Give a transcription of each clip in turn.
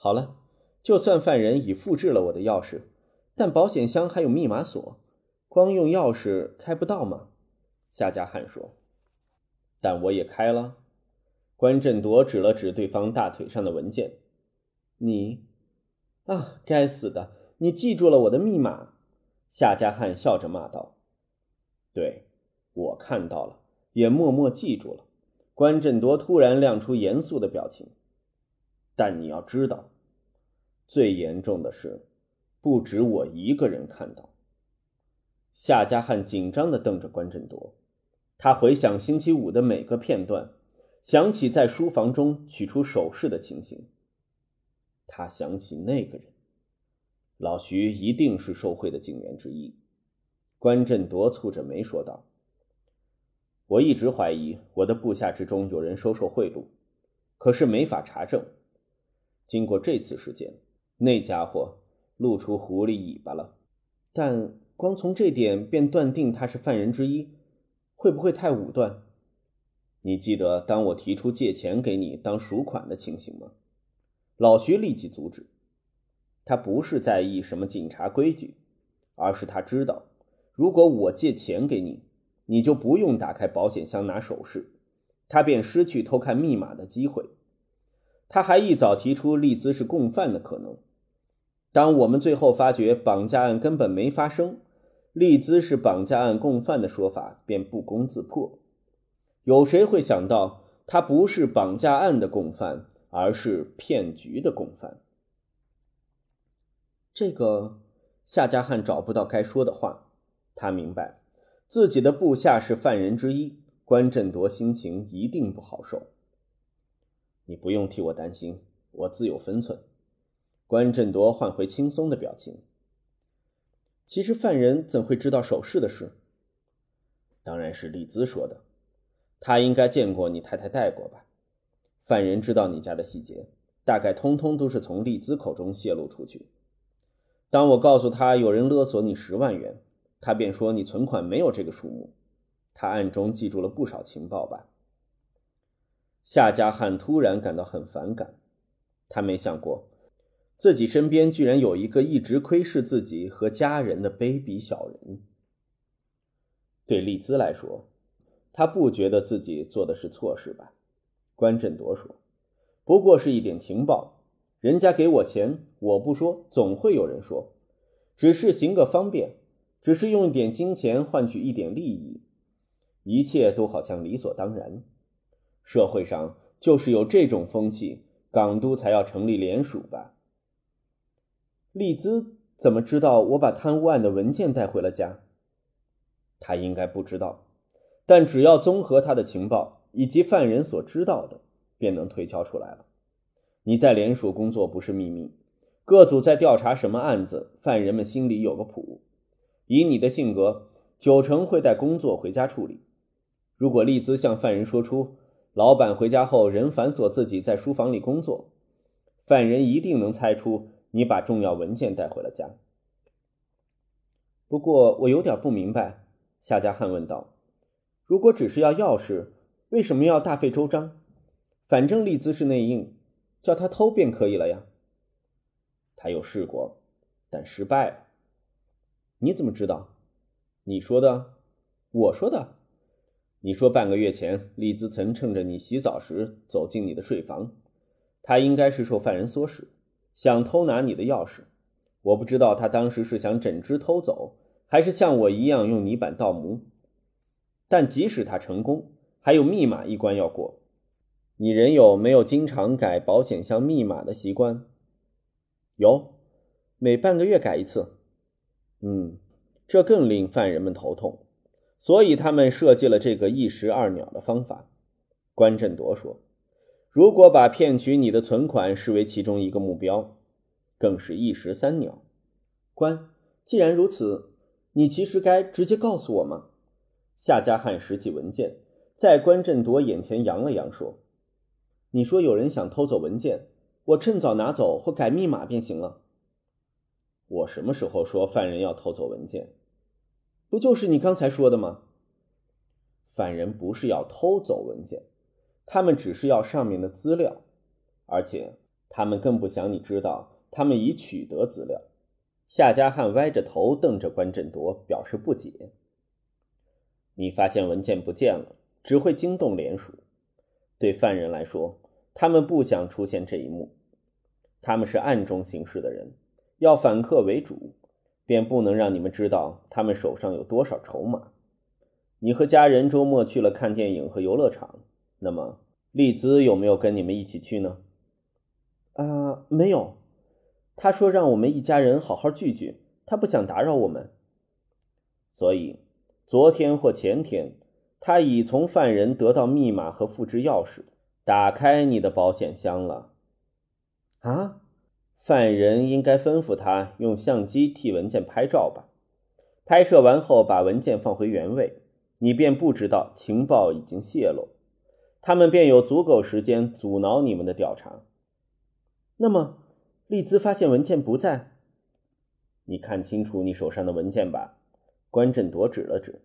好了，就算犯人已复制了我的钥匙，但保险箱还有密码锁，光用钥匙开不到吗？夏家汉说。但我也开了。关振铎指了指对方大腿上的文件：“你，啊，该死的，你记住了我的密码。”夏家汉笑着骂道：“对，我看到了，也默默记住了。”关振铎突然亮出严肃的表情。但你要知道，最严重的是，不止我一个人看到。夏家汉紧张地瞪着关振铎，他回想星期五的每个片段，想起在书房中取出首饰的情形。他想起那个人。老徐一定是受贿的警员之一，关振铎蹙着眉说道：“我一直怀疑我的部下之中有人收受贿赂，可是没法查证。经过这次事件，那家伙露出狐狸尾巴了。但光从这点便断定他是犯人之一，会不会太武断？你记得当我提出借钱给你当赎款的情形吗？”老徐立即阻止。他不是在意什么警察规矩，而是他知道，如果我借钱给你，你就不用打开保险箱拿首饰，他便失去偷看密码的机会。他还一早提出利兹是共犯的可能。当我们最后发觉绑架案根本没发生，利兹是绑架案共犯的说法便不攻自破。有谁会想到他不是绑架案的共犯，而是骗局的共犯？这个夏家汉找不到该说的话，他明白自己的部下是犯人之一，关振铎心情一定不好受。你不用替我担心，我自有分寸。关振铎换回轻松的表情。其实犯人怎会知道首饰的事？当然是丽兹说的，他应该见过你太太戴过吧？犯人知道你家的细节，大概通通都是从丽兹口中泄露出去。当我告诉他有人勒索你十万元，他便说你存款没有这个数目。他暗中记住了不少情报吧？夏家汉突然感到很反感，他没想过自己身边居然有一个一直窥视自己和家人的卑鄙小人。对丽兹来说，他不觉得自己做的是错事吧？关振铎说：“不过是一点情报。”人家给我钱，我不说，总会有人说，只是行个方便，只是用一点金钱换取一点利益，一切都好像理所当然。社会上就是有这种风气，港督才要成立联署吧。利兹怎么知道我把贪污案的文件带回了家？他应该不知道，但只要综合他的情报以及犯人所知道的，便能推敲出来了。你在联署工作不是秘密，各组在调查什么案子，犯人们心里有个谱。以你的性格，九成会带工作回家处理。如果丽兹向犯人说出老板回家后仍反锁自己在书房里工作，犯人一定能猜出你把重要文件带回了家。不过我有点不明白，夏家汉问道：“如果只是要钥匙，为什么要大费周章？反正丽兹是内应。”叫他偷便可以了呀。他有试过，但失败了。你怎么知道？你说的？我说的？你说半个月前，丽兹曾趁着你洗澡时走进你的睡房，他应该是受犯人唆使，想偷拿你的钥匙。我不知道他当时是想整只偷走，还是像我一样用泥板倒模。但即使他成功，还有密码一关要过。你人有没有经常改保险箱密码的习惯？有，每半个月改一次。嗯，这更令犯人们头痛，所以他们设计了这个一石二鸟的方法。关振铎说：“如果把骗取你的存款视为其中一个目标，更是一石三鸟。”关，既然如此，你其实该直接告诉我吗？夏家汉拾起文件，在关振铎眼前扬了扬，说。你说有人想偷走文件，我趁早拿走或改密码便行了。我什么时候说犯人要偷走文件？不就是你刚才说的吗？犯人不是要偷走文件，他们只是要上面的资料，而且他们更不想你知道，他们已取得资料。夏家汉歪着头瞪着关振铎，表示不解。你发现文件不见了，只会惊动联署。对犯人来说，他们不想出现这一幕。他们是暗中行事的人，要反客为主，便不能让你们知道他们手上有多少筹码。你和家人周末去了看电影和游乐场，那么丽兹有没有跟你们一起去呢？啊，没有。他说让我们一家人好好聚聚，他不想打扰我们。所以，昨天或前天，他已从犯人得到密码和复制钥匙，打开你的保险箱了。啊，犯人应该吩咐他用相机替文件拍照吧？拍摄完后把文件放回原位，你便不知道情报已经泄露，他们便有足够时间阻挠你们的调查。那么，丽兹发现文件不在。你看清楚你手上的文件吧。关振铎指了指。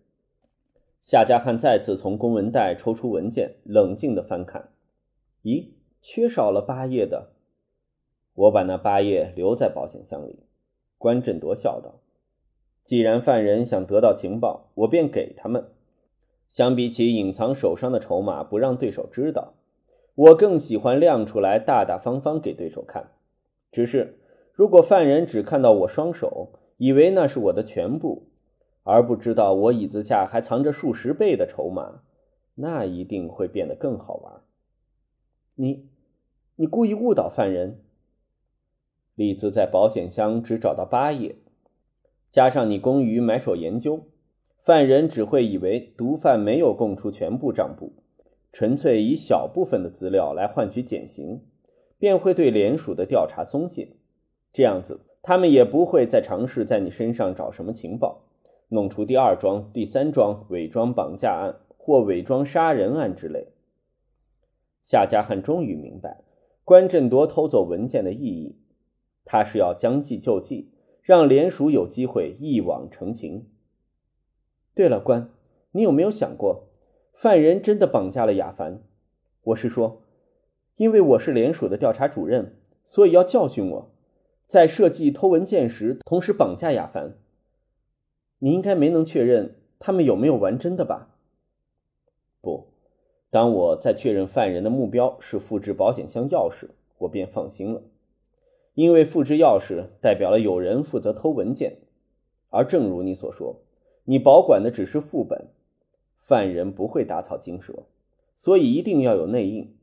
夏家汉再次从公文袋抽出文件，冷静地翻看。咦，缺少了八页的。我把那八页留在保险箱里，关振铎笑道：“既然犯人想得到情报，我便给他们。相比起隐藏手上的筹码不让对手知道，我更喜欢亮出来，大大方方给对手看。只是，如果犯人只看到我双手，以为那是我的全部，而不知道我椅子下还藏着数十倍的筹码，那一定会变得更好玩。你，你故意误导犯人。”丽兹在保险箱只找到八页，加上你工于买手研究，犯人只会以为毒贩没有供出全部账簿，纯粹以小部分的资料来换取减刑，便会对联署的调查松懈。这样子，他们也不会再尝试在你身上找什么情报，弄出第二桩、第三桩伪装绑架案或伪装杀人案之类。夏家汉终于明白关振铎偷走文件的意义。他是要将计就计，让联署有机会一网成情。对了，官，你有没有想过，犯人真的绑架了亚凡？我是说，因为我是联署的调查主任，所以要教训我，在设计偷文件时同时绑架亚凡。你应该没能确认他们有没有玩真的吧？不，当我在确认犯人的目标是复制保险箱钥匙，我便放心了。因为复制钥匙代表了有人负责偷文件，而正如你所说，你保管的只是副本，犯人不会打草惊蛇，所以一定要有内应。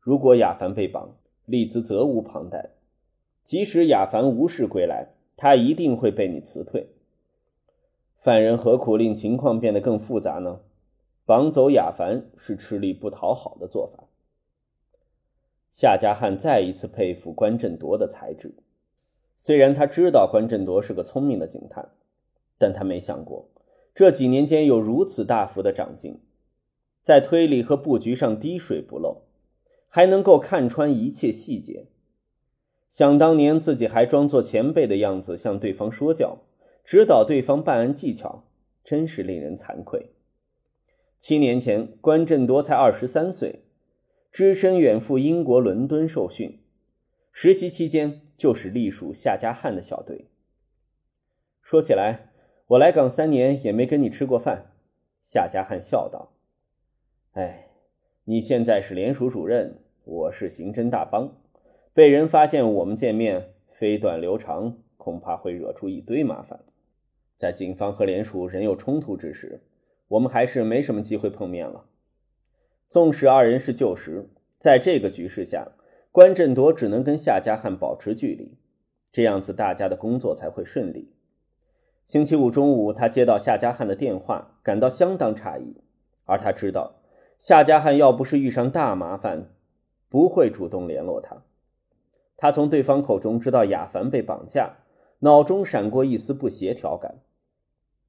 如果亚凡被绑，丽兹责无旁贷。即使亚凡无事归来，他一定会被你辞退。犯人何苦令情况变得更复杂呢？绑走亚凡是吃力不讨好的做法。夏家汉再一次佩服关振铎的才智，虽然他知道关振铎是个聪明的警探，但他没想过这几年间有如此大幅的长进，在推理和布局上滴水不漏，还能够看穿一切细节。想当年自己还装作前辈的样子向对方说教，指导对方办案技巧，真是令人惭愧。七年前，关振铎才二十三岁。只身远赴英国伦敦受训，实习期间就是隶属夏家汉的小队。说起来，我来港三年也没跟你吃过饭。夏家汉笑道：“哎，你现在是联署主任，我是刑侦大帮，被人发现我们见面，飞短流长，恐怕会惹出一堆麻烦。在警方和联署仍有冲突之时，我们还是没什么机会碰面了。”纵使二人是旧识，在这个局势下，关振铎只能跟夏家汉保持距离，这样子大家的工作才会顺利。星期五中午，他接到夏家汉的电话，感到相当诧异，而他知道夏家汉要不是遇上大麻烦，不会主动联络他。他从对方口中知道亚凡被绑架，脑中闪过一丝不协调感，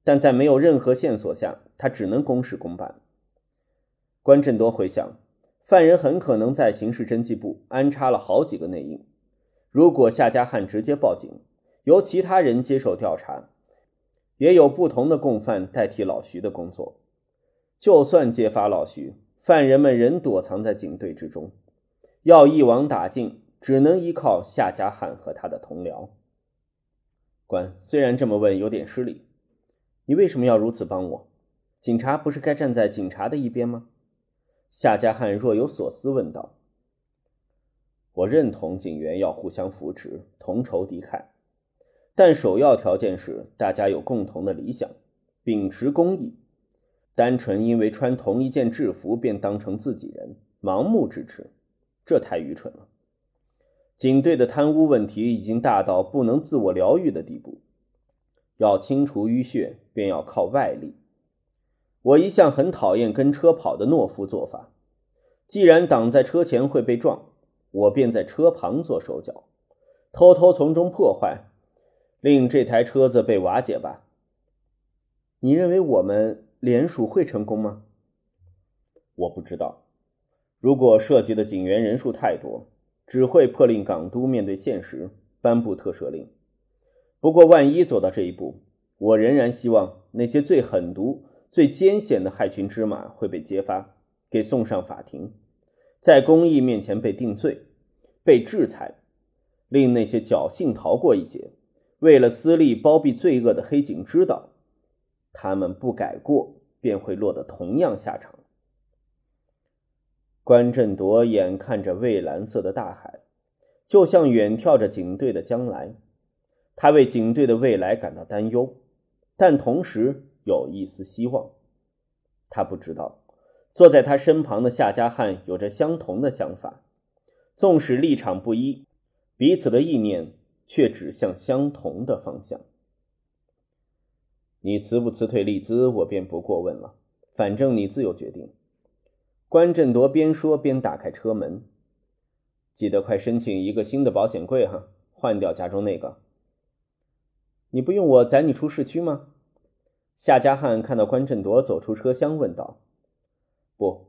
但在没有任何线索下，他只能公事公办。关振铎回想，犯人很可能在刑事侦缉部安插了好几个内应。如果夏家汉直接报警，由其他人接受调查，也有不同的共犯代替老徐的工作。就算揭发老徐，犯人们仍躲藏在警队之中，要一网打尽，只能依靠夏家汉和他的同僚。官虽然这么问有点失礼，你为什么要如此帮我？警察不是该站在警察的一边吗？夏家汉若有所思问道：“我认同警员要互相扶持，同仇敌忾，但首要条件是大家有共同的理想，秉持公义。单纯因为穿同一件制服便当成自己人，盲目支持，这太愚蠢了。警队的贪污问题已经大到不能自我疗愈的地步，要清除淤血，便要靠外力。”我一向很讨厌跟车跑的懦夫做法。既然挡在车前会被撞，我便在车旁做手脚，偷偷从中破坏，令这台车子被瓦解吧。你认为我们联署会成功吗？我不知道。如果涉及的警员人数太多，只会迫令港督面对现实，颁布特赦令。不过，万一走到这一步，我仍然希望那些最狠毒。最艰险的害群之马会被揭发，给送上法庭，在公义面前被定罪、被制裁，令那些侥幸逃过一劫、为了私利包庇罪恶的黑警知道，他们不改过，便会落得同样下场。关振铎眼看着蔚蓝色的大海，就像远眺着警队的将来，他为警队的未来感到担忧，但同时。有一丝希望，他不知道，坐在他身旁的夏家汉有着相同的想法，纵使立场不一，彼此的意念却指向相同的方向。你辞不辞退利兹，我便不过问了，反正你自有决定。关振铎边说边打开车门，记得快申请一个新的保险柜哈，换掉家中那个。你不用我载你出市区吗？夏家汉看到关振铎走出车厢，问道：“不，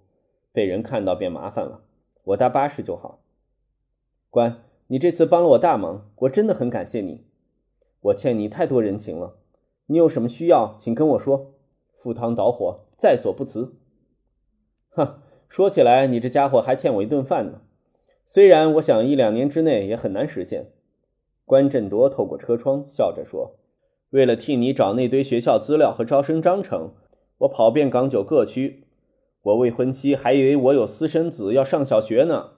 被人看到便麻烦了。我搭巴士就好。”关，你这次帮了我大忙，我真的很感谢你。我欠你太多人情了。你有什么需要，请跟我说。赴汤蹈火，在所不辞。哼，说起来，你这家伙还欠我一顿饭呢。虽然我想一两年之内也很难实现。关振铎透过车窗笑着说。为了替你找那堆学校资料和招生章程，我跑遍港九各区。我未婚妻还以为我有私生子要上小学呢。